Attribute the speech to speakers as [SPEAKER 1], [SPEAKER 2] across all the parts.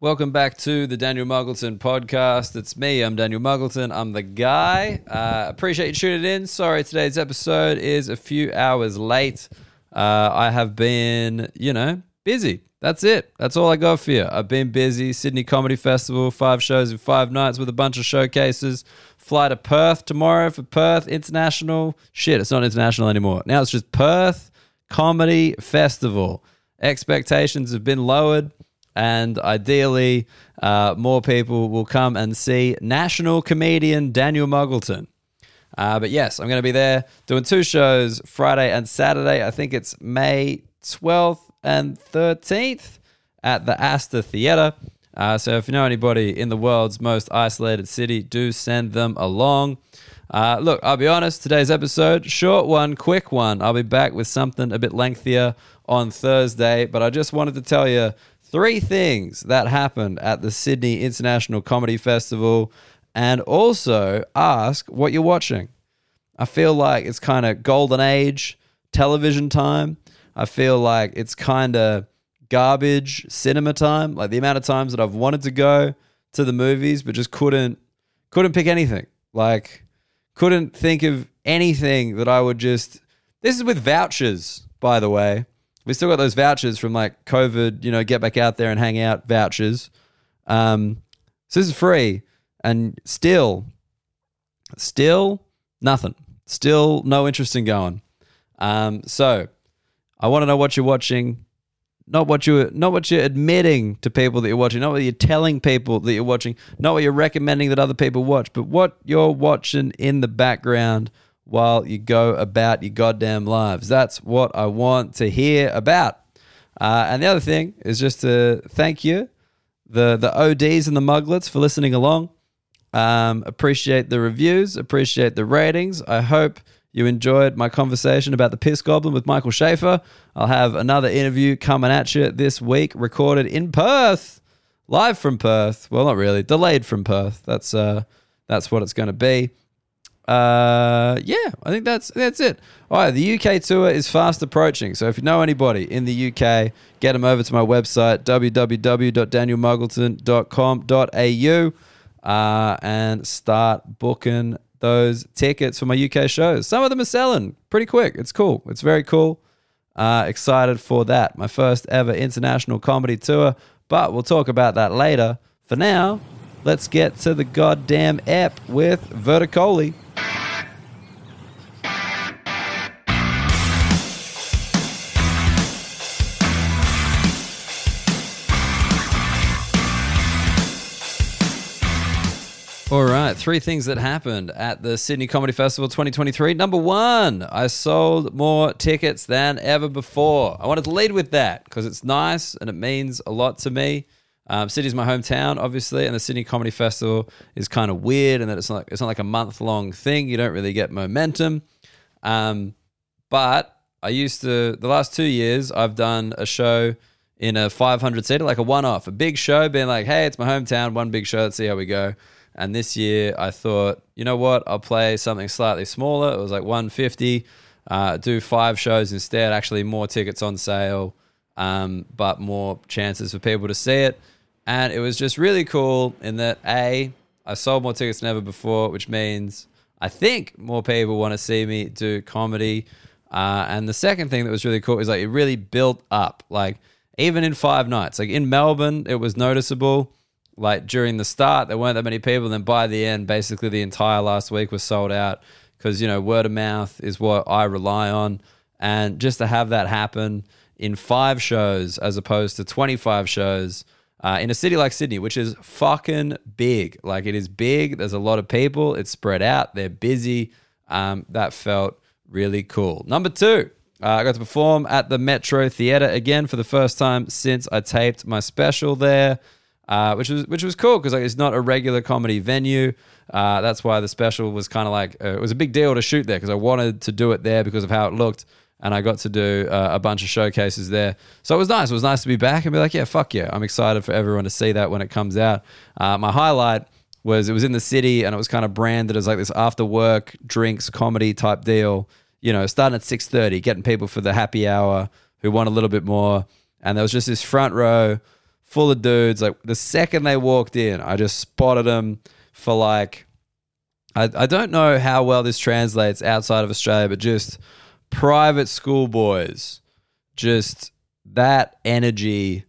[SPEAKER 1] Welcome back to the Daniel Muggleton podcast. It's me, I'm Daniel Muggleton. I'm the guy. Uh, appreciate you tuning in. Sorry, today's episode is a few hours late. Uh, I have been, you know, busy. That's it. That's all I got for you. I've been busy. Sydney Comedy Festival, five shows in five nights with a bunch of showcases. Fly to Perth tomorrow for Perth International. Shit, it's not international anymore. Now it's just Perth Comedy Festival. Expectations have been lowered and ideally, uh, more people will come and see national comedian Daniel Muggleton. Uh, but yes, I'm going to be there doing two shows Friday and Saturday. I think it's May 12th and 13th at the Astor Theatre. Uh, so if you know anybody in the world's most isolated city, do send them along. Uh, look, I'll be honest, today's episode, short one, quick one. I'll be back with something a bit lengthier on Thursday, but I just wanted to tell you three things that happened at the Sydney International Comedy Festival and also ask what you're watching. I feel like it's kind of golden age television time. I feel like it's kind of garbage cinema time. Like the amount of times that I've wanted to go to the movies but just couldn't couldn't pick anything. Like couldn't think of anything that I would just This is with vouchers, by the way. We still got those vouchers from like COVID, you know, get back out there and hang out vouchers. Um, so this is free, and still, still nothing. Still no interest in going. Um, so I want to know what you're watching, not what you're not what you're admitting to people that you're watching, not what you're telling people that you're watching, not what you're recommending that other people watch, but what you're watching in the background while you go about your goddamn lives. That's what I want to hear about. Uh, and the other thing is just to thank you, the the ODs and the muglets, for listening along. Um, appreciate the reviews, appreciate the ratings. I hope you enjoyed my conversation about the Piss Goblin with Michael Shafar. I'll have another interview coming at you this week, recorded in Perth, live from Perth. Well, not really, delayed from Perth. That's uh, that's what it's going to be. Uh, yeah, I think that's that's it. All right, the UK tour is fast approaching. So if you know anybody in the UK, get them over to my website www.danielmuggleton.com.au uh, and start booking those tickets for my UK shows. Some of them are selling pretty quick. It's cool. It's very cool. Uh, excited for that. My first ever international comedy tour, but we'll talk about that later. For now, let's get to the goddamn app with Verticoli. All right, three things that happened at the Sydney Comedy Festival 2023. Number one, I sold more tickets than ever before. I wanted to lead with that because it's nice and it means a lot to me. Um, Sydney's my hometown, obviously, and the Sydney Comedy Festival is kind of weird in that it's not it's not like a month long thing. You don't really get momentum. Um, but I used to the last two years I've done a show in a 500 seater, like a one off, a big show, being like, hey, it's my hometown, one big show. Let's see how we go. And this year I thought, you know what, I'll play something slightly smaller. It was like 150. Uh, do five shows instead. Actually, more tickets on sale, um, but more chances for people to see it. And it was just really cool in that A, I sold more tickets than ever before, which means I think more people want to see me do comedy. Uh, and the second thing that was really cool is like it really built up. Like even in five nights, like in Melbourne, it was noticeable. Like during the start, there weren't that many people. And then by the end, basically the entire last week was sold out because, you know, word of mouth is what I rely on. And just to have that happen in five shows as opposed to 25 shows uh, in a city like Sydney, which is fucking big. Like it is big. There's a lot of people. It's spread out. They're busy. Um, that felt really cool. Number two, uh, I got to perform at the Metro Theatre again for the first time since I taped my special there. Uh, which was which was cool because like, it's not a regular comedy venue. Uh, that's why the special was kind of like uh, it was a big deal to shoot there because I wanted to do it there because of how it looked, and I got to do uh, a bunch of showcases there. So it was nice. It was nice to be back and be like, yeah, fuck yeah, I'm excited for everyone to see that when it comes out. Uh, my highlight was it was in the city and it was kind of branded as like this after work drinks comedy type deal. You know, starting at six thirty, getting people for the happy hour who want a little bit more, and there was just this front row full of dudes. Like the second they walked in, I just spotted them for like I, I don't know how well this translates outside of Australia, but just private school boys, just that energy,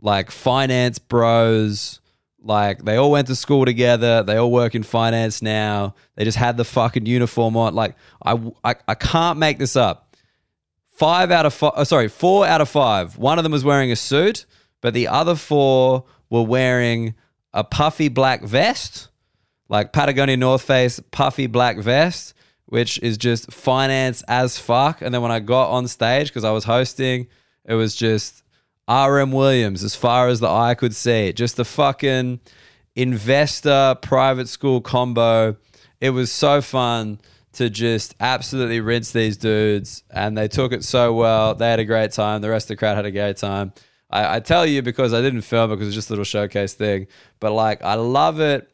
[SPEAKER 1] like finance bros, like they all went to school together. They all work in finance now. They just had the fucking uniform on. Like I, I, I can't make this up. Five out of five, oh, sorry, four out of five. One of them was wearing a suit, but the other four were wearing a puffy black vest, like Patagonia North Face puffy black vest, which is just finance as fuck. And then when I got on stage, because I was hosting, it was just RM Williams as far as the eye could see. Just the fucking investor private school combo. It was so fun to just absolutely rinse these dudes, and they took it so well. They had a great time. The rest of the crowd had a great time. I, I tell you because I didn't film it because it's just a little showcase thing, but like I love it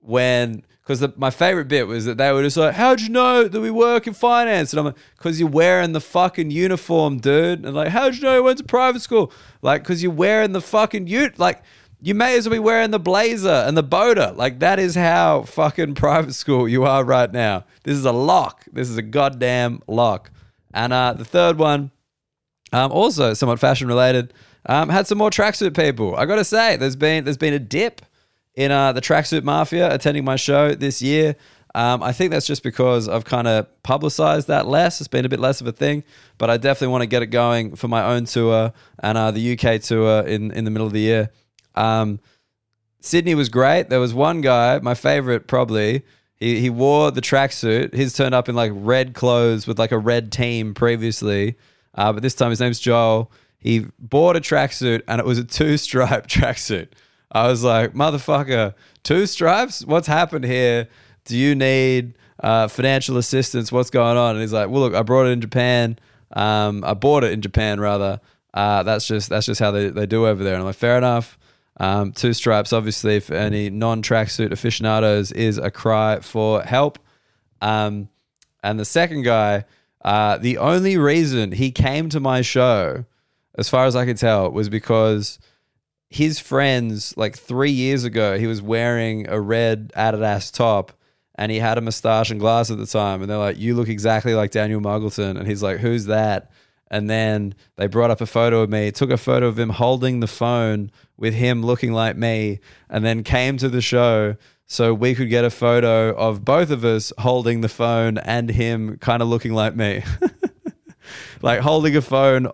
[SPEAKER 1] when because my favorite bit was that they were just like, "How'd you know that we work in finance?" And I'm like, "Cause you're wearing the fucking uniform, dude." And like, "How'd you know you went to private school?" Like, "Cause you're wearing the fucking ute." Like, you may as well be wearing the blazer and the boater. Like, that is how fucking private school you are right now. This is a lock. This is a goddamn lock. And uh, the third one, um, also somewhat fashion related, um, had some more tracksuit people. I gotta say, there's been there's been a dip in uh, the tracksuit mafia attending my show this year. Um, I think that's just because I've kind of publicized that less. It's been a bit less of a thing, but I definitely want to get it going for my own tour and uh, the UK tour in, in the middle of the year. Um, Sydney was great. There was one guy, my favorite probably. He, he wore the tracksuit. He's turned up in like red clothes with like a red team previously, uh, but this time his name's Joel. He bought a tracksuit and it was a two stripe tracksuit. I was like, motherfucker, two stripes? What's happened here? Do you need uh, financial assistance? What's going on? And he's like, well, look, I brought it in Japan. Um, I bought it in Japan rather. Uh, that's just that's just how they, they do over there. And I'm like, fair enough. Um, two stripes, obviously, for any non tracksuit aficionados, is a cry for help. Um, and the second guy, uh, the only reason he came to my show, as far as I could tell, it was because his friends, like three years ago, he was wearing a red Adidas top and he had a mustache and glass at the time. And they're like, You look exactly like Daniel Muggleton. And he's like, Who's that? And then they brought up a photo of me, took a photo of him holding the phone with him looking like me, and then came to the show so we could get a photo of both of us holding the phone and him kind of looking like me. like holding a phone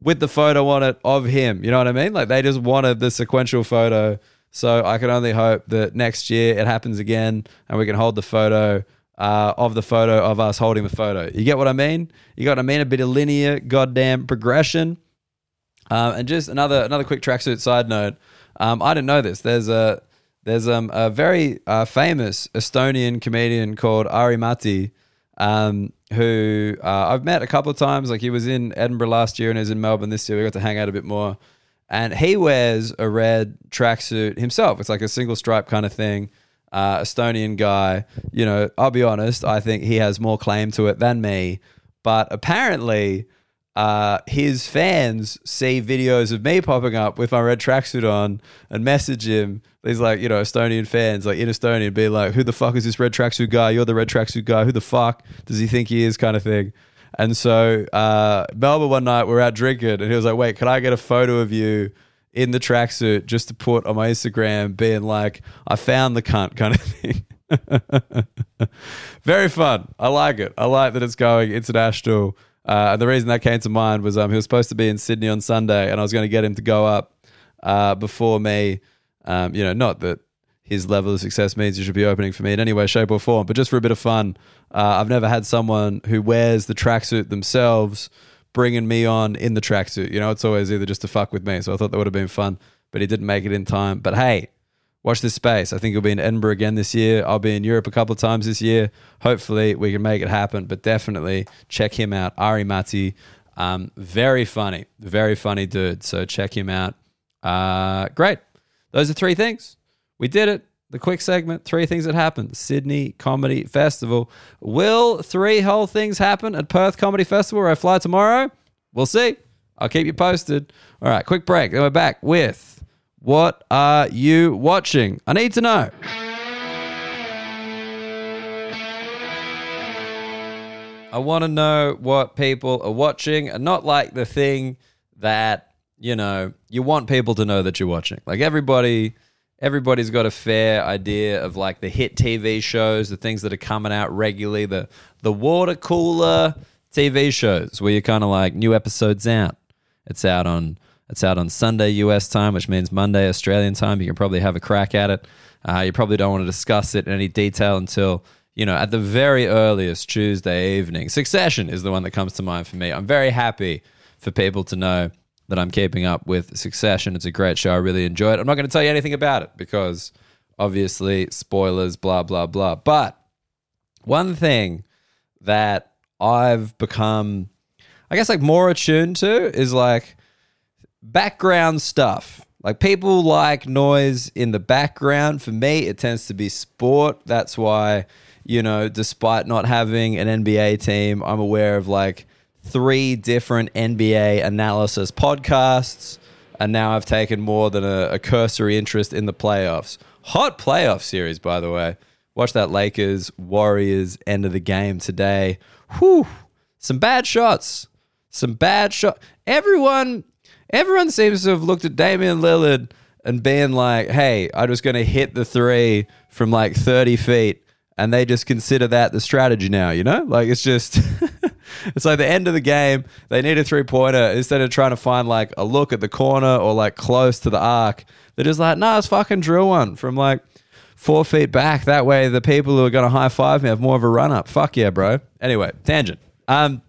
[SPEAKER 1] with the photo on it of him. You know what I mean? Like they just wanted the sequential photo. So I can only hope that next year it happens again and we can hold the photo uh, of the photo of us holding the photo. You get what I mean? You got what I mean? A bit of linear goddamn progression. Um, and just another another quick tracksuit side note. Um, I didn't know this. There's a there's um, a very uh, famous Estonian comedian called Ari Matti, um, who uh, I've met a couple of times. Like he was in Edinburgh last year and is in Melbourne this year. We got to hang out a bit more. And he wears a red tracksuit himself. It's like a single stripe kind of thing. Uh, Estonian guy. You know, I'll be honest. I think he has more claim to it than me. But apparently, uh, his fans see videos of me popping up with my red tracksuit on and message him. These like you know Estonian fans, like in Estonian, be like, "Who the fuck is this red tracksuit guy? You're the red tracksuit guy. Who the fuck does he think he is?" Kind of thing. And so uh, Melbourne one night we are out drinking, and he was like, "Wait, can I get a photo of you?" In the tracksuit, just to put on my Instagram, being like, I found the cunt kind of thing. Very fun. I like it. I like that it's going international. Uh, and the reason that came to mind was um, he was supposed to be in Sydney on Sunday, and I was going to get him to go up uh, before me. Um, you know, not that his level of success means he should be opening for me in any way, shape, or form, but just for a bit of fun. Uh, I've never had someone who wears the tracksuit themselves bringing me on in the tracksuit. You know, it's always either just to fuck with me. So I thought that would have been fun, but he didn't make it in time. But hey, watch this space. I think he'll be in Edinburgh again this year. I'll be in Europe a couple of times this year. Hopefully, we can make it happen. But definitely check him out, Ari Matti. Um, very funny, very funny dude. So check him out. Uh, great. Those are three things. We did it. The quick segment, three things that happened. Sydney Comedy Festival. Will three whole things happen at Perth Comedy Festival where I fly tomorrow? We'll see. I'll keep you posted. All right, quick break. Then we're back with What are you watching? I need to know. I want to know what people are watching and not like the thing that, you know, you want people to know that you're watching. Like everybody everybody's got a fair idea of like the hit TV shows, the things that are coming out regularly, the the water cooler TV shows where you're kind of like new episodes out. It's out on it's out on Sunday US time, which means Monday Australian time. You can probably have a crack at it. Uh, you probably don't want to discuss it in any detail until you know at the very earliest Tuesday evening. Succession is the one that comes to mind for me. I'm very happy for people to know that I'm keeping up with Succession. It's a great show. I really enjoy it. I'm not going to tell you anything about it because obviously spoilers, blah, blah, blah. But one thing that I've become, I guess, like more attuned to is like background stuff. Like people like noise in the background. For me, it tends to be sport. That's why, you know, despite not having an NBA team, I'm aware of like three different NBA analysis podcasts, and now I've taken more than a, a cursory interest in the playoffs. Hot playoff series, by the way. Watch that Lakers Warriors end of the game today. Whew, some bad shots. Some bad shot. Everyone, everyone seems to have looked at Damian Lillard and being like, "Hey, I'm just going to hit the three from like 30 feet," and they just consider that the strategy now. You know, like it's just. it's like the end of the game. They need a three pointer instead of trying to find like a look at the corner or like close to the arc. They're just like, nah, let's fucking drill one from like four feet back. That way, the people who are going to high five me have more of a run up. Fuck yeah, bro. Anyway, tangent. Um,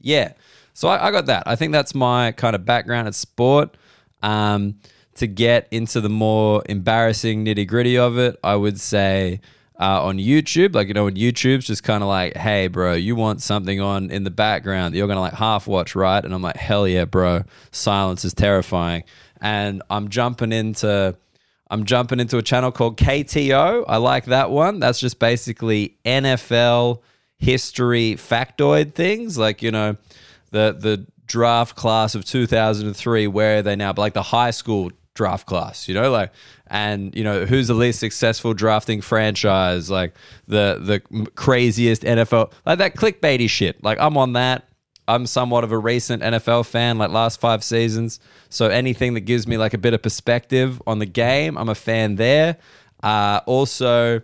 [SPEAKER 1] yeah. So I, I got that. I think that's my kind of background at sport. Um, to get into the more embarrassing nitty gritty of it, I would say uh, on YouTube. Like, you know, when YouTube's just kind of like, hey, bro, you want something on in the background that you're going to like half watch, right? And I'm like, hell yeah, bro. Silence is terrifying. And I'm jumping into. I'm jumping into a channel called KTO. I like that one. That's just basically NFL history factoid things, like you know, the the draft class of 2003. Where are they now? But like the high school draft class, you know, like and you know who's the least successful drafting franchise, like the the craziest NFL, like that clickbaity shit. Like I'm on that. I'm somewhat of a recent NFL fan, like last five seasons. So anything that gives me like a bit of perspective on the game, I'm a fan there. Uh, also,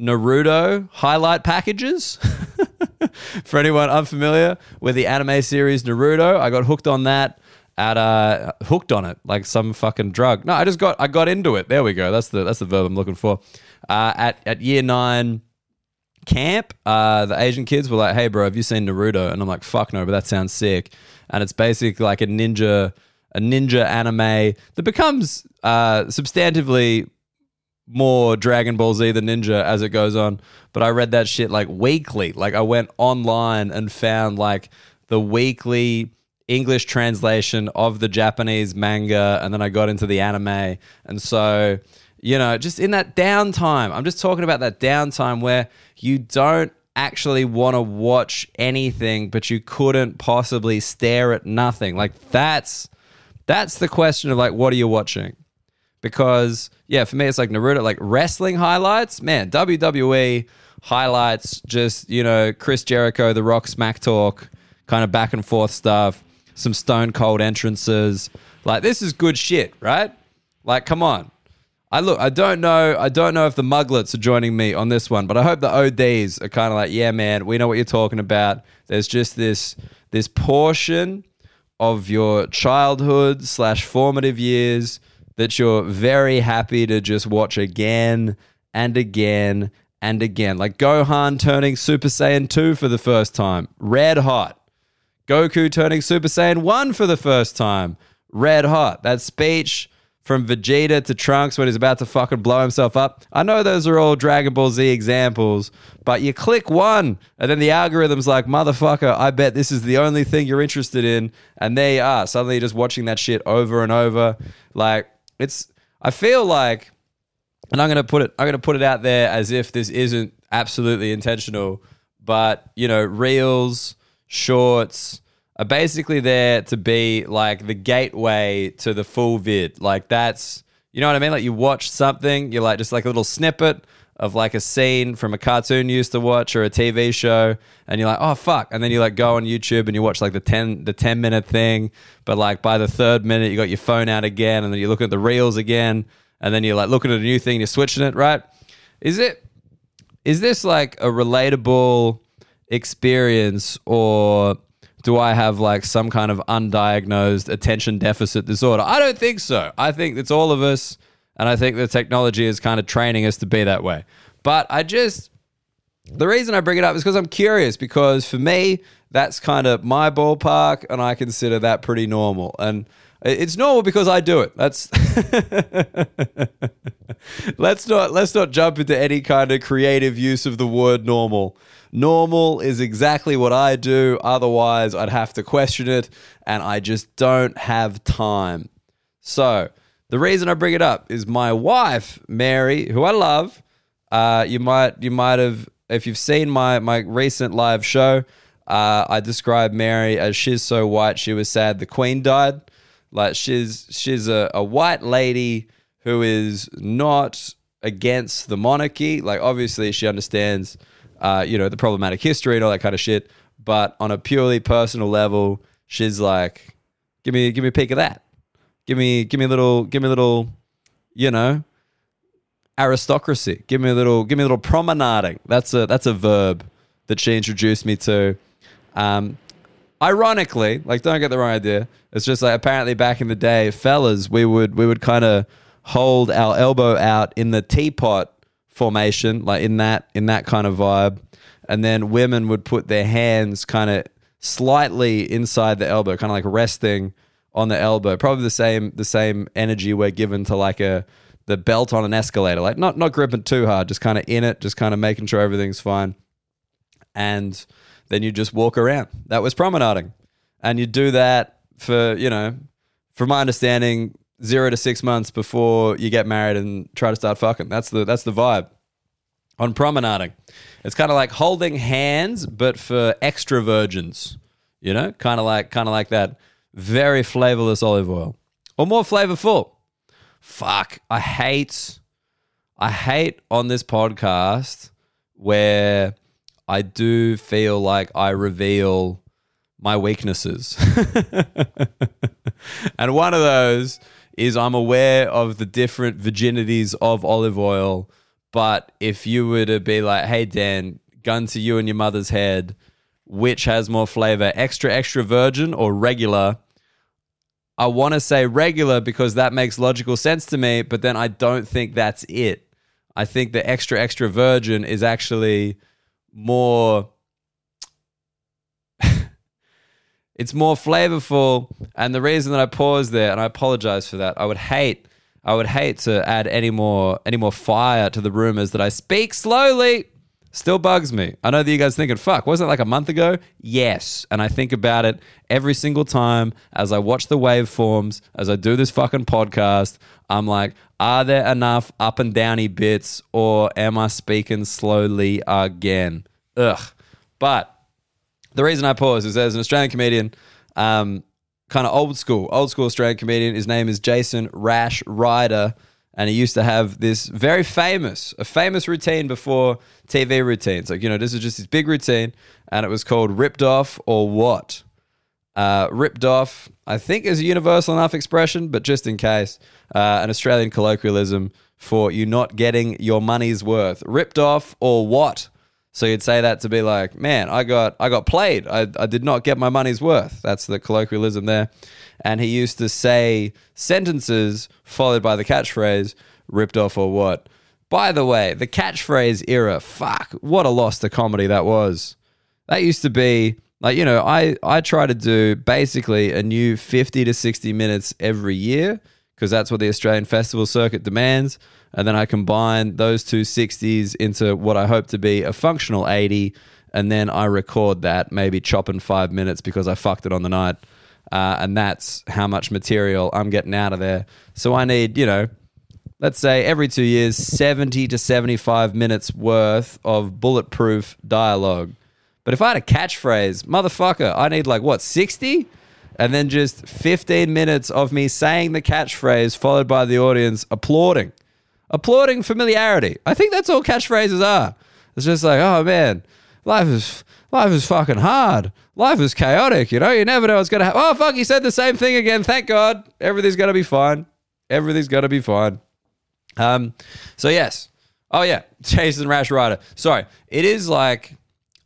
[SPEAKER 1] Naruto highlight packages. For anyone unfamiliar with the anime series Naruto, I got hooked on that at uh hooked on it like some fucking drug. No, I just got I got into it. There we go. That's the that's the verb I'm looking for. Uh, at at year nine camp, uh, the Asian kids were like, "Hey, bro, have you seen Naruto?" And I'm like, "Fuck no," but that sounds sick. And it's basically like a ninja a ninja anime that becomes uh, substantively more Dragon Ball Z than Ninja as it goes on. But I read that shit like weekly. Like I went online and found like the weekly English translation of the Japanese manga, and then I got into the anime. And so, you know, just in that downtime, I'm just talking about that downtime where you don't actually want to watch anything, but you couldn't possibly stare at nothing. Like that's that's the question of like, what are you watching? Because yeah, for me, it's like Naruto, like wrestling highlights. Man, WWE highlights, just you know, Chris Jericho, The Rock, Smack Talk, kind of back and forth stuff some stone cold entrances. Like this is good shit, right? Like, come on. I look. I don't know. I don't know if the Muglets are joining me on this one, but I hope the ODs are kind of like, yeah, man, we know what you're talking about. There's just this this portion of your childhood slash formative years that you're very happy to just watch again and again and again. Like Gohan turning Super Saiyan 2 for the first time. Red hot. Goku turning Super Saiyan 1 for the first time. Red hot. That speech from Vegeta to Trunks when he's about to fucking blow himself up. I know those are all Dragon Ball Z examples, but you click one and then the algorithm's like, motherfucker, I bet this is the only thing you're interested in. And there you are. Suddenly you're just watching that shit over and over. Like, it's, I feel like, and I'm to put it, I'm to put it out there as if this isn't absolutely intentional, but, you know, reels, shorts, are basically there to be like the gateway to the full vid. Like that's you know what I mean? Like you watch something, you're like just like a little snippet of like a scene from a cartoon you used to watch or a TV show, and you're like, oh fuck, and then you like go on YouTube and you watch like the ten the ten minute thing, but like by the third minute you got your phone out again, and then you look at the reels again, and then you're like looking at a new thing, you're switching it, right? Is it is this like a relatable experience or do I have like some kind of undiagnosed attention deficit disorder? I don't think so. I think it's all of us. And I think the technology is kind of training us to be that way. But I just, the reason I bring it up is because I'm curious, because for me, that's kind of my ballpark, and I consider that pretty normal. And it's normal because I do it. That's let's not let's not jump into any kind of creative use of the word normal. Normal is exactly what I do. Otherwise, I'd have to question it, and I just don't have time. So the reason I bring it up is my wife, Mary, who I love. Uh, you might you might have if you've seen my my recent live show. Uh, I described Mary as she's so white she was sad the Queen died. Like she's she's a, a white lady who is not against the monarchy. Like obviously she understands, uh, you know, the problematic history and all that kind of shit. But on a purely personal level, she's like, give me give me a peek of that. Give me, give me a little, give me a little, you know, aristocracy. Give me a little, give me a little promenading. That's a that's a verb that she introduced me to. Um, ironically, like don't get the wrong idea. It's just like apparently back in the day, fellas, we would we would kind of hold our elbow out in the teapot formation, like in that in that kind of vibe, and then women would put their hands kind of slightly inside the elbow, kind of like resting on the elbow. Probably the same the same energy we're given to like a the belt on an escalator. Like not not gripping too hard, just kind of in it, just kind of making sure everything's fine. And then you just walk around. That was promenading. And you do that for, you know, from my understanding, zero to six months before you get married and try to start fucking. That's the that's the vibe. On promenading. It's kind of like holding hands, but for extra virgins. You know? Kind of like kind of like that very flavorless olive oil or more flavorful. Fuck, I hate I hate on this podcast where I do feel like I reveal my weaknesses. and one of those is I'm aware of the different virginities of olive oil. But if you were to be like, hey, Dan, gun to you and your mother's head, which has more flavor, extra, extra virgin or regular? I want to say regular because that makes logical sense to me, but then I don't think that's it. I think the extra, extra virgin is actually more. it's more flavorful. And the reason that I paused there, and I apologize for that, I would hate. I would hate to add any more any more fire to the rumors that I speak slowly. Still bugs me. I know that you guys thinking, fuck, wasn't it like a month ago? Yes. And I think about it every single time as I watch the waveforms, as I do this fucking podcast. I'm like, are there enough up and downy bits or am I speaking slowly again? Ugh. But the reason I pause is there's an Australian comedian, um, kind of old school, old school Australian comedian. His name is Jason Rash Ryder and he used to have this very famous, a famous routine before TV routines. Like, you know, this is just his big routine, and it was called Ripped Off or What? Uh, ripped off, I think, is a universal enough expression, but just in case, uh, an Australian colloquialism for you not getting your money's worth. Ripped off or what? So you'd say that to be like, man, I got I got played. I, I did not get my money's worth. That's the colloquialism there and he used to say sentences followed by the catchphrase ripped off or what. By the way, the catchphrase era, fuck, what a loss to comedy that was. That used to be like, you know, I, I try to do basically a new 50 to 60 minutes every year because that's what the Australian festival circuit demands. And then I combine those two 60s into what I hope to be a functional 80. And then I record that, maybe chopping five minutes because I fucked it on the night uh, and that's how much material I'm getting out of there. So I need, you know, let's say every two years, 70 to 75 minutes worth of bulletproof dialogue. But if I had a catchphrase, motherfucker, I need like what, 60? And then just 15 minutes of me saying the catchphrase followed by the audience applauding. Applauding familiarity. I think that's all catchphrases are. It's just like, oh man, life is life is fucking hard. Life is chaotic, you know? You never know what's gonna happen. Oh fuck, he said the same thing again. Thank God. Everything's gonna be fine. Everything's gonna be fine. Um, so yes. Oh yeah, Jason Rash Rider. Sorry. It is like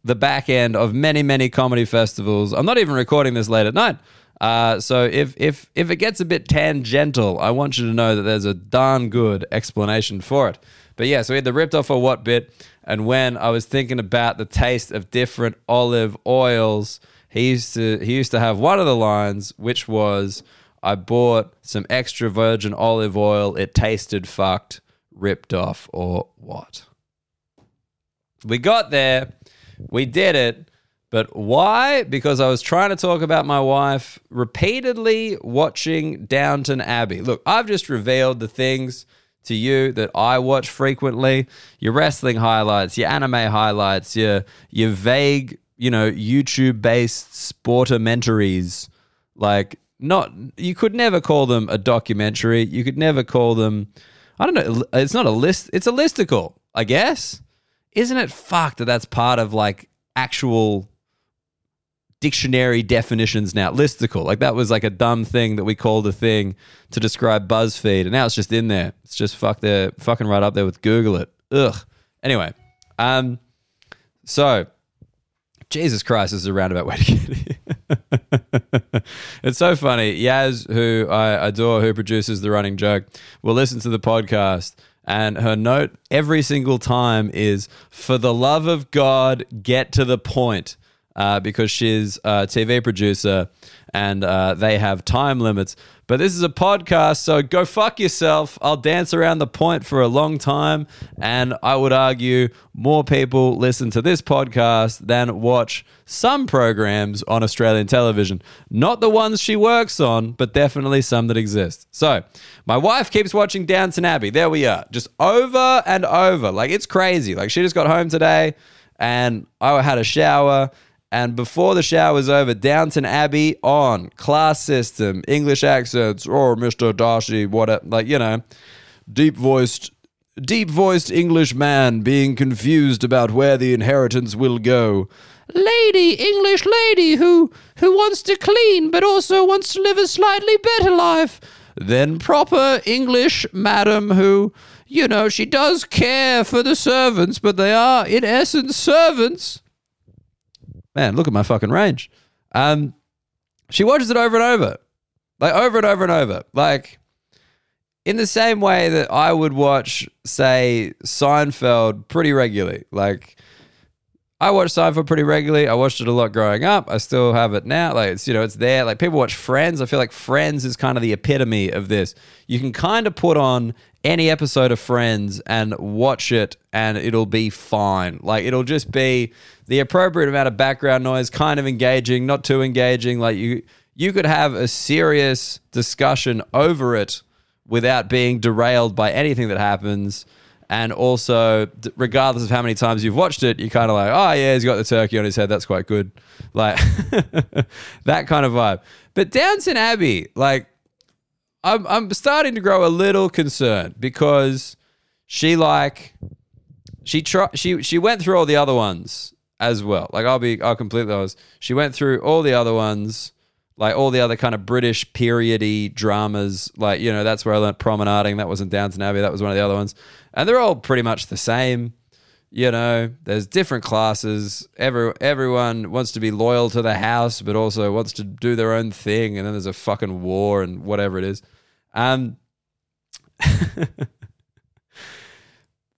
[SPEAKER 1] the back end of many, many comedy festivals. I'm not even recording this late at night. Uh, so if if if it gets a bit tangential, I want you to know that there's a darn good explanation for it. But yeah, so we had the ripped off or what bit, and when I was thinking about the taste of different olive oils, he used to he used to have one of the lines, which was, "I bought some extra virgin olive oil. It tasted fucked, ripped off or what." We got there, we did it. But why? Because I was trying to talk about my wife repeatedly watching Downton Abbey. Look, I've just revealed the things to you that I watch frequently your wrestling highlights, your anime highlights, your, your vague, you know, YouTube based sportamentaries. Like, not, you could never call them a documentary. You could never call them, I don't know, it's not a list, it's a listicle, I guess. Isn't it fucked that that's part of like actual dictionary definitions now. Listicle. Like that was like a dumb thing that we called a thing to describe BuzzFeed. And now it's just in there. It's just fuck there, fucking right up there with Google it. Ugh. Anyway. Um, so Jesus Christ, this is a roundabout way to get here. it's so funny. Yaz, who I adore, who produces the running joke, will listen to the podcast. And her note every single time is, for the love of God, get to the point uh, because she's a TV producer and uh, they have time limits. But this is a podcast, so go fuck yourself. I'll dance around the point for a long time. And I would argue more people listen to this podcast than watch some programs on Australian television. Not the ones she works on, but definitely some that exist. So, my wife keeps watching Downton Abbey. There we are. Just over and over. Like, it's crazy. Like, she just got home today and I had a shower and before the show was over, Downton Abbey on class system, English accents, or oh, Mr. Darcy, what, like you know, deep voiced, deep voiced English man being confused about where the inheritance will go. Lady, English lady who who wants to clean but also wants to live a slightly better life. Then proper English madam who, you know, she does care for the servants, but they are in essence servants man, look at my fucking range. Um, she watches it over and over, like over and over and over, like in the same way that I would watch, say, Seinfeld pretty regularly. Like I watch Seinfeld pretty regularly. I watched it a lot growing up. I still have it now. Like it's you know it's there. Like people watch Friends. I feel like Friends is kind of the epitome of this. You can kind of put on any episode of Friends and watch it, and it'll be fine. Like it'll just be the appropriate amount of background noise, kind of engaging, not too engaging. Like you, you could have a serious discussion over it without being derailed by anything that happens. And also, regardless of how many times you've watched it, you're kind of like, oh, yeah, he's got the turkey on his head. That's quite good. Like that kind of vibe. But Downton Abbey, like, I'm, I'm starting to grow a little concerned because she, like, she, try, she, she went through all the other ones as well. Like I'll be I'll completely honest. She went through all the other ones, like all the other kind of British periody dramas. Like you know that's where I learned promenading. That wasn't Downton Abbey. That was one of the other ones, and they're all pretty much the same. You know, there's different classes. Every everyone wants to be loyal to the house, but also wants to do their own thing. And then there's a fucking war and whatever it is. Um.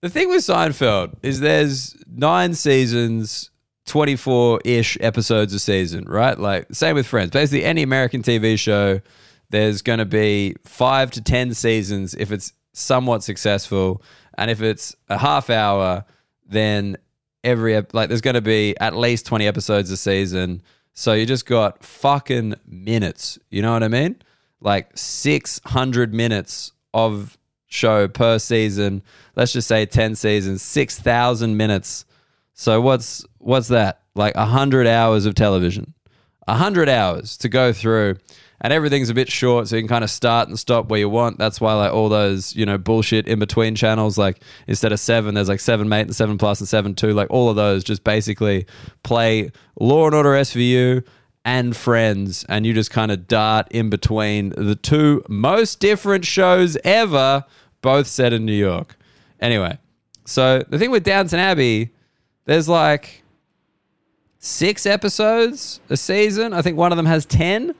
[SPEAKER 1] The thing with Seinfeld is there's nine seasons, 24 ish episodes a season, right? Like, same with Friends. Basically, any American TV show, there's going to be five to 10 seasons if it's somewhat successful. And if it's a half hour, then every, like, there's going to be at least 20 episodes a season. So you just got fucking minutes. You know what I mean? Like 600 minutes of show per season. Let's just say 10 seasons, 6,000 minutes. So what's what's that? Like a hundred hours of television, a hundred hours to go through, and everything's a bit short, so you can kind of start and stop where you want. That's why like all those you know bullshit in between channels, like instead of seven, there's like seven mate and seven plus and seven two, like all of those just basically play Law and Order SVU and Friends, and you just kind of dart in between the two most different shows ever, both set in New York. Anyway, so the thing with Downton Abbey, there's like six episodes a season. I think one of them has 10,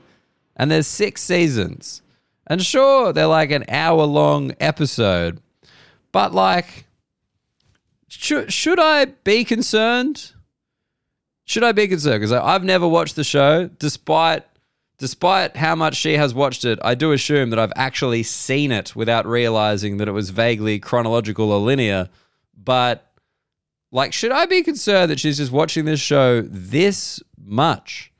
[SPEAKER 1] and there's six seasons. And sure, they're like an hour long episode, but like, should, should I be concerned? Should I be concerned? Because I've never watched the show, despite despite how much she has watched it. I do assume that I've actually seen it without realizing that it was vaguely chronological or linear. But like, should I be concerned that she's just watching this show this much?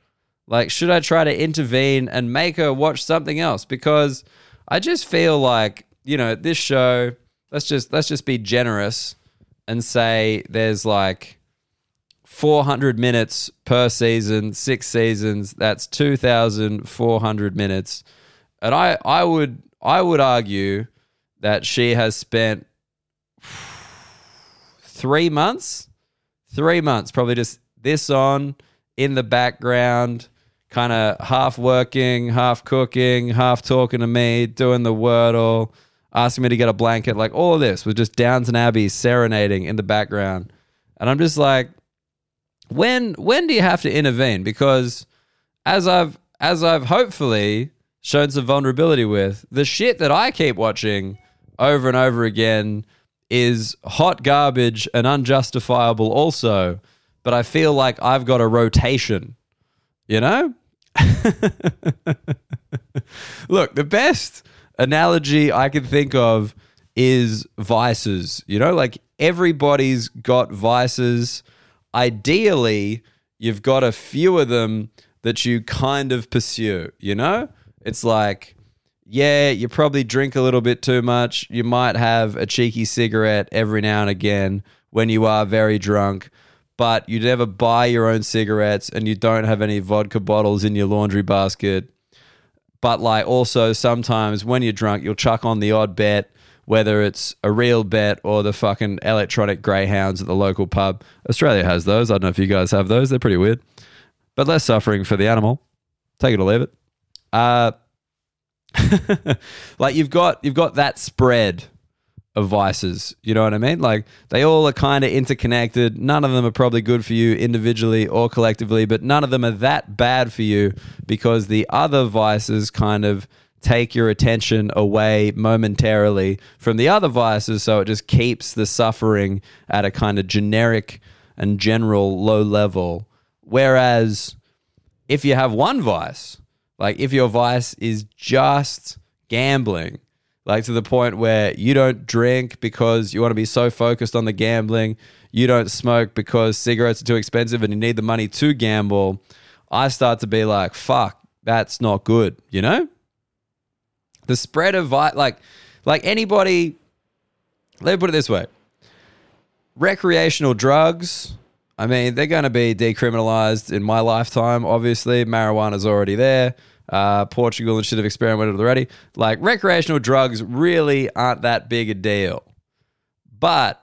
[SPEAKER 1] Like, should I try to intervene and make her watch something else? Because I just feel like you know this show. Let's just let's just be generous and say there's like 400 minutes per season, six seasons. That's 2,400 minutes. And I, I would I would argue that she has spent three months, three months, probably just this on in the background, kind of half working, half cooking, half talking to me, doing the wordle, asking me to get a blanket. Like all of this was just Downton Abbey serenading in the background. And I'm just like, when when do you have to intervene? Because as I've as I've hopefully shown some vulnerability with, the shit that I keep watching over and over again is hot garbage and unjustifiable also, but I feel like I've got a rotation. You know? Look, the best analogy I can think of is vices. You know, like everybody's got vices ideally, you've got a few of them that you kind of pursue, you know? It's like, yeah, you probably drink a little bit too much. You might have a cheeky cigarette every now and again when you are very drunk, but you never buy your own cigarettes and you don't have any vodka bottles in your laundry basket. But like also sometimes when you're drunk, you'll chuck on the odd bet whether it's a real bet or the fucking electronic greyhounds at the local pub. Australia has those. I don't know if you guys have those. They're pretty weird, but less suffering for the animal. Take it or leave it. Uh, like you've got you've got that spread of vices. You know what I mean? Like they all are kind of interconnected. None of them are probably good for you individually or collectively, but none of them are that bad for you because the other vices kind of take your attention away momentarily from the other vices so it just keeps the suffering at a kind of generic and general low level whereas if you have one vice like if your vice is just gambling like to the point where you don't drink because you want to be so focused on the gambling you don't smoke because cigarettes are too expensive and you need the money to gamble i start to be like fuck that's not good you know? The spread of vi- like like anybody let me put it this way. Recreational drugs i mean they're going to be decriminalized in my lifetime obviously. Marijuana's already there uh, portugal and shit have experimented already like recreational drugs really aren't that big a deal but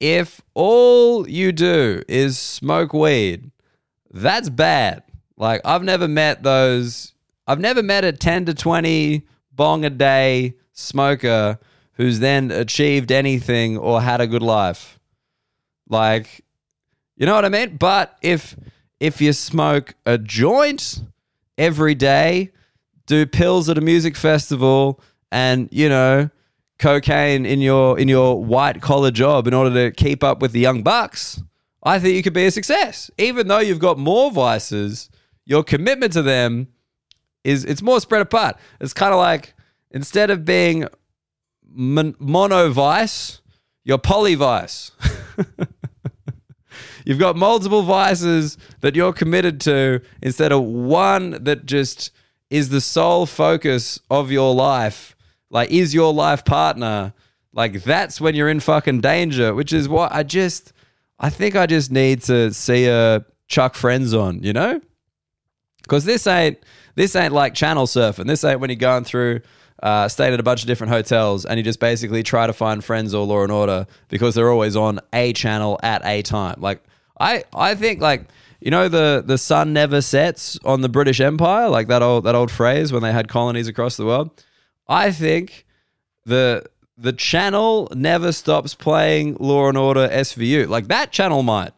[SPEAKER 1] if all you do is smoke weed that's bad like i've never met those i've never met a 10 to 20 bong a day smoker who's then achieved anything or had a good life. Like, you know what I mean? But if if you smoke a joint every day, do pills at a music festival, and you know cocaine in your in your white collar job in order to keep up with the young bucks, I think you could be a success. Even though you've got more vices, your commitment to them is it's more spread apart. It's kind of like instead of being mon- mono vice, you're polyvice. You've got multiple vices that you're committed to instead of one that just is the sole focus of your life, like is your life partner. Like that's when you're in fucking danger, which is what I just I think I just need to see a chuck friends on, you know? Because this ain't this ain't like channel surfing. This ain't when you're going through uh, stayed at a bunch of different hotels and you just basically try to find friends or law and order because they're always on a channel at a time. Like I I think like you know the the sun never sets on the British Empire, like that old that old phrase when they had colonies across the world. I think the the channel never stops playing Law and Order SVU. Like that channel might.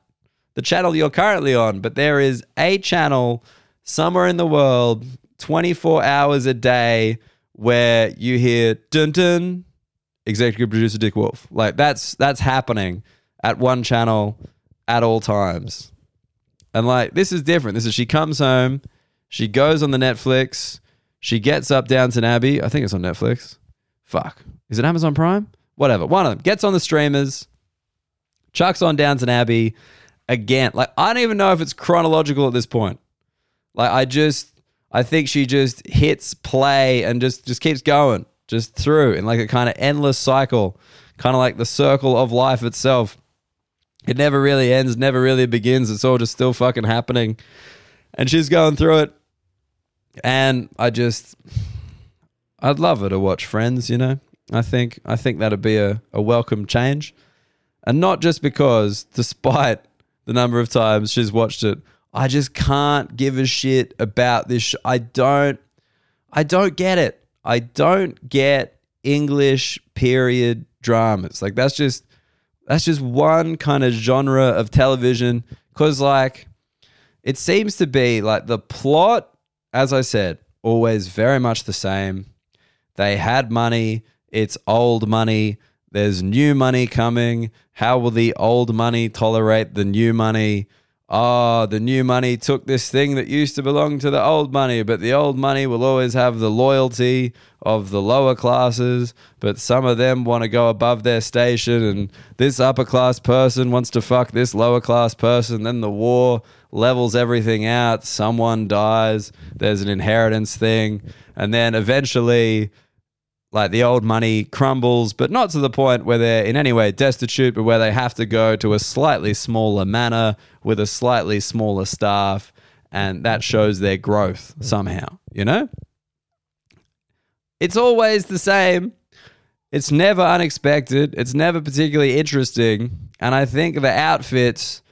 [SPEAKER 1] The channel you're currently on, but there is a channel somewhere in the world 24 hours a day where you hear dun dun executive producer Dick Wolf. Like that's that's happening at one channel at all times. And like this is different. This is she comes home, she goes on the Netflix, she gets up Downton Abbey. I think it's on Netflix. Fuck. Is it Amazon Prime? Whatever. One of them gets on the streamers, chucks on Downton Abbey again. Like I don't even know if it's chronological at this point. Like I just I think she just hits play and just just keeps going just through in like a kind of endless cycle, kind of like the circle of life itself. It never really ends, never really begins. It's all just still fucking happening. And she's going through it. And I just I'd love her to watch Friends, you know. I think I think that'd be a, a welcome change. And not just because, despite the number of times she's watched it, I just can't give a shit about this. Sh- I don't. I don't get it. I don't get English period dramas. Like that's just that's just one kind of genre of television. Cause like it seems to be like the plot, as I said, always very much the same. They had money. It's old money. There's new money coming. How will the old money tolerate the new money? Oh, the new money took this thing that used to belong to the old money, but the old money will always have the loyalty of the lower classes, but some of them want to go above their station, and this upper class person wants to fuck this lower class person. Then the war levels everything out. Someone dies, there's an inheritance thing, and then eventually like the old money crumbles, but not to the point where they're in any way destitute, but where they have to go to a slightly smaller manor with a slightly smaller staff, and that shows their growth somehow, you know? It's always the same. It's never unexpected. It's never particularly interesting. And I think the outfits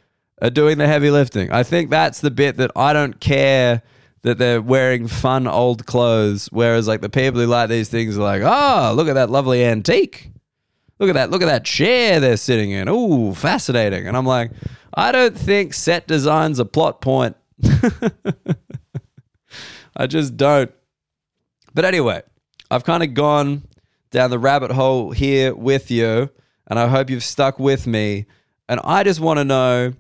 [SPEAKER 1] are doing the heavy lifting. I think that's the bit that I don't care that they're wearing fun old clothes, whereas like the people who like these things are like, oh, look at that lovely antique. Look at that, look at that chair they're sitting in. Ooh, fascinating. And I'm like, I don't think set design's a plot point. I just don't. But anyway, I've kind of gone down the rabbit hole here with you, and I hope you've stuck with me. And I just want to know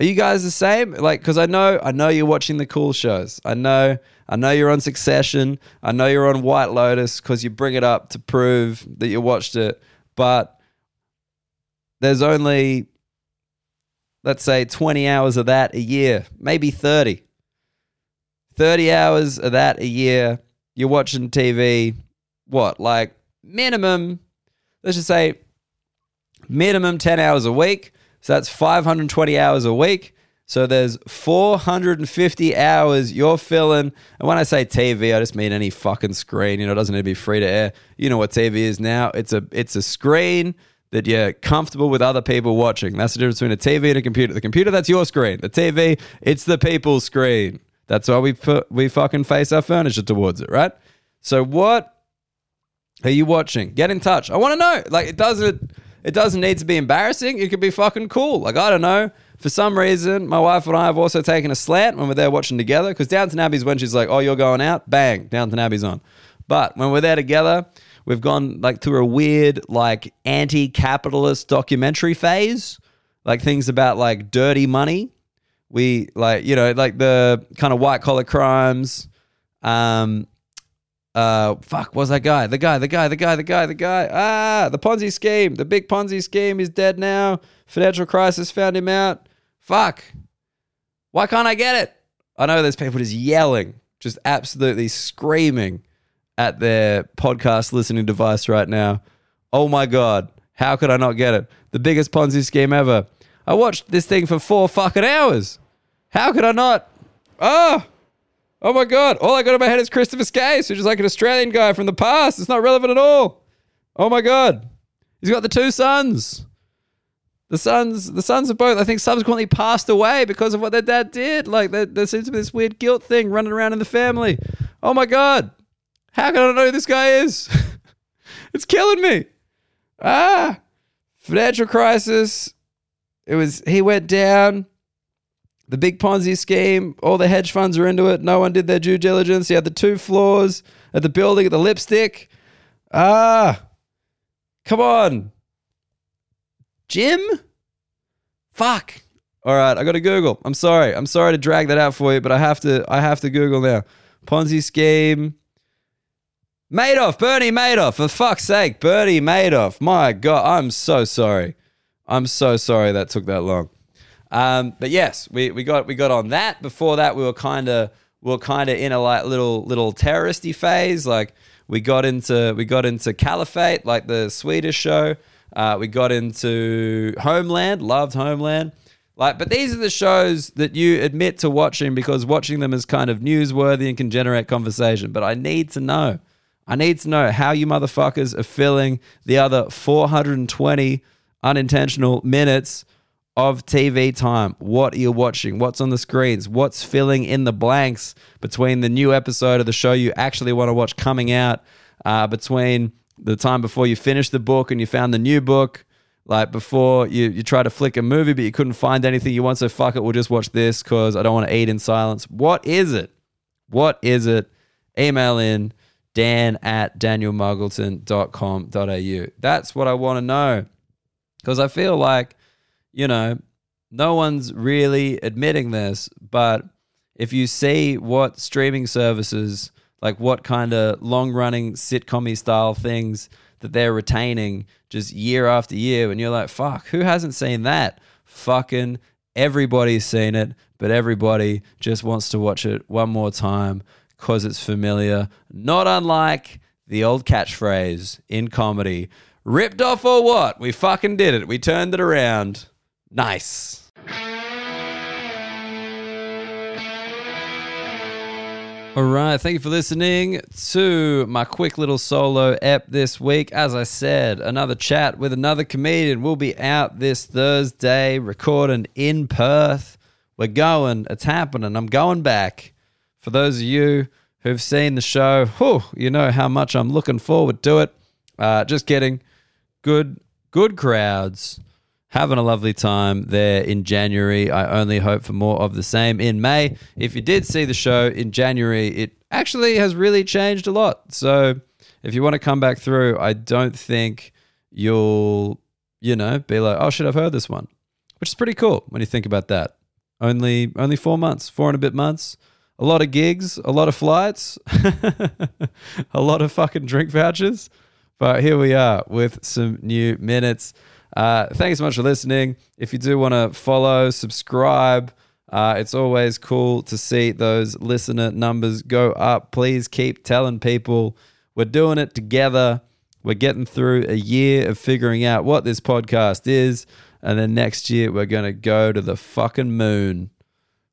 [SPEAKER 1] are you guys the same? Like, because I know, I know you're watching the cool shows. I know, I know you're on Succession. I know you're on White Lotus because you bring it up to prove that you watched it. But there's only, let's say, 20 hours of that a year, maybe 30. 30 hours of that a year. You're watching TV. What, like minimum? Let's just say minimum 10 hours a week so that's 520 hours a week. So there's 450 hours you're filling. And when I say TV, I just mean any fucking screen. You know, it doesn't need to be free to air. You know what TV is now? It's a it's a screen that you're comfortable with other people watching. That's the difference between a TV and a computer. The computer, that's your screen. The TV, it's the people's screen. That's why we put, we fucking face our furniture towards it, right? So what are you watching? Get in touch. I want to know. Like it doesn't it doesn't need to be embarrassing. It could be fucking cool. Like, I don't know. For some reason, my wife and I have also taken a slant when we're there watching together because Downton Abbey's when she's like, oh, you're going out? Bang, Downton Abbey's on. But when we're there together, we've gone like through a weird, like anti capitalist documentary phase, like things about like dirty money. We like, you know, like the kind of white collar crimes. Um, uh fuck was that guy the guy the guy the guy the guy the guy ah the ponzi scheme the big ponzi scheme is dead now financial crisis found him out fuck why can't i get it i know there's people just yelling just absolutely screaming at their podcast listening device right now oh my god how could i not get it the biggest ponzi scheme ever I watched this thing for four fucking hours. How could I not? Oh, oh my god! All I got in my head is Christopher Skase, who's just like an Australian guy from the past. It's not relevant at all. Oh my god, he's got the two sons. The sons, the sons of both, I think, subsequently passed away because of what their dad did. Like there, there seems to be this weird guilt thing running around in the family. Oh my god, how can I not know who this guy is? it's killing me. Ah, financial crisis. It was he went down. The big Ponzi scheme, all the hedge funds are into it. No one did their due diligence. He had the two floors at the building at the lipstick. Ah, come on. Jim? Fuck. All right, I got to Google. I'm sorry. I'm sorry to drag that out for you, but I have to I have to Google now. Ponzi scheme. Madoff, Bernie Madoff, for fuck's sake, Bernie Madoff. My God, I'm so sorry. I'm so sorry that took that long. Um, but yes, we, we got we got on that. Before that, we were kind of we were kind of in a like little little terroristy phase. Like we got into we got into Caliphate, like the Swedish show. Uh, we got into Homeland, loved Homeland. Like, but these are the shows that you admit to watching because watching them is kind of newsworthy and can generate conversation. But I need to know. I need to know how you motherfuckers are filling the other 420 unintentional minutes of TV time. What are you watching? What's on the screens? What's filling in the blanks between the new episode of the show you actually want to watch coming out, uh, between the time before you finished the book and you found the new book, like before you, you try to flick a movie but you couldn't find anything you want, so fuck it, we'll just watch this because I don't want to eat in silence. What is it? What is it? Email in dan at danielmuggleton.com.au. That's what I want to know because I feel like, you know, no one's really admitting this, but if you see what streaming services, like what kind of long running sitcom style things that they're retaining just year after year, and you're like, fuck, who hasn't seen that? Fucking everybody's seen it, but everybody just wants to watch it one more time because it's familiar. Not unlike the old catchphrase in comedy ripped off or what? We fucking did it. We turned it around. Nice. All right, thank you for listening to my quick little solo ep this week. As I said, another chat with another comedian will be out this Thursday, recording in Perth. We're going, it's happening. I'm going back. For those of you who've seen the show, whew, you know how much I'm looking forward to it. Uh, just kidding. Good, good crowds having a lovely time there in January. I only hope for more of the same in May. If you did see the show in January, it actually has really changed a lot. So if you want to come back through, I don't think you'll, you know, be like, oh shit, I've heard this one, which is pretty cool when you think about that. Only, only four months, four and a bit months. A lot of gigs, a lot of flights, a lot of fucking drink vouchers. But here we are with some new minutes. Uh, thanks so much for listening. If you do want to follow, subscribe, uh, it's always cool to see those listener numbers go up. Please keep telling people we're doing it together. We're getting through a year of figuring out what this podcast is. And then next year, we're going to go to the fucking moon.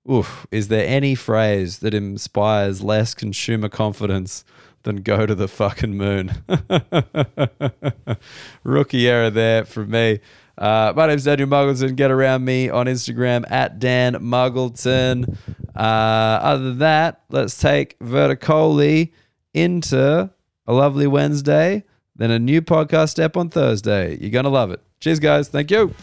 [SPEAKER 1] Oof, is there any phrase that inspires less consumer confidence than go to the fucking moon. Rookie error there from me. Uh, my name's Daniel Muggleton. Get around me on Instagram at Dan Muggleton. Uh, other than that, let's take Verticoli into a lovely Wednesday, then a new podcast step on Thursday. You're going to love it. Cheers, guys. Thank you.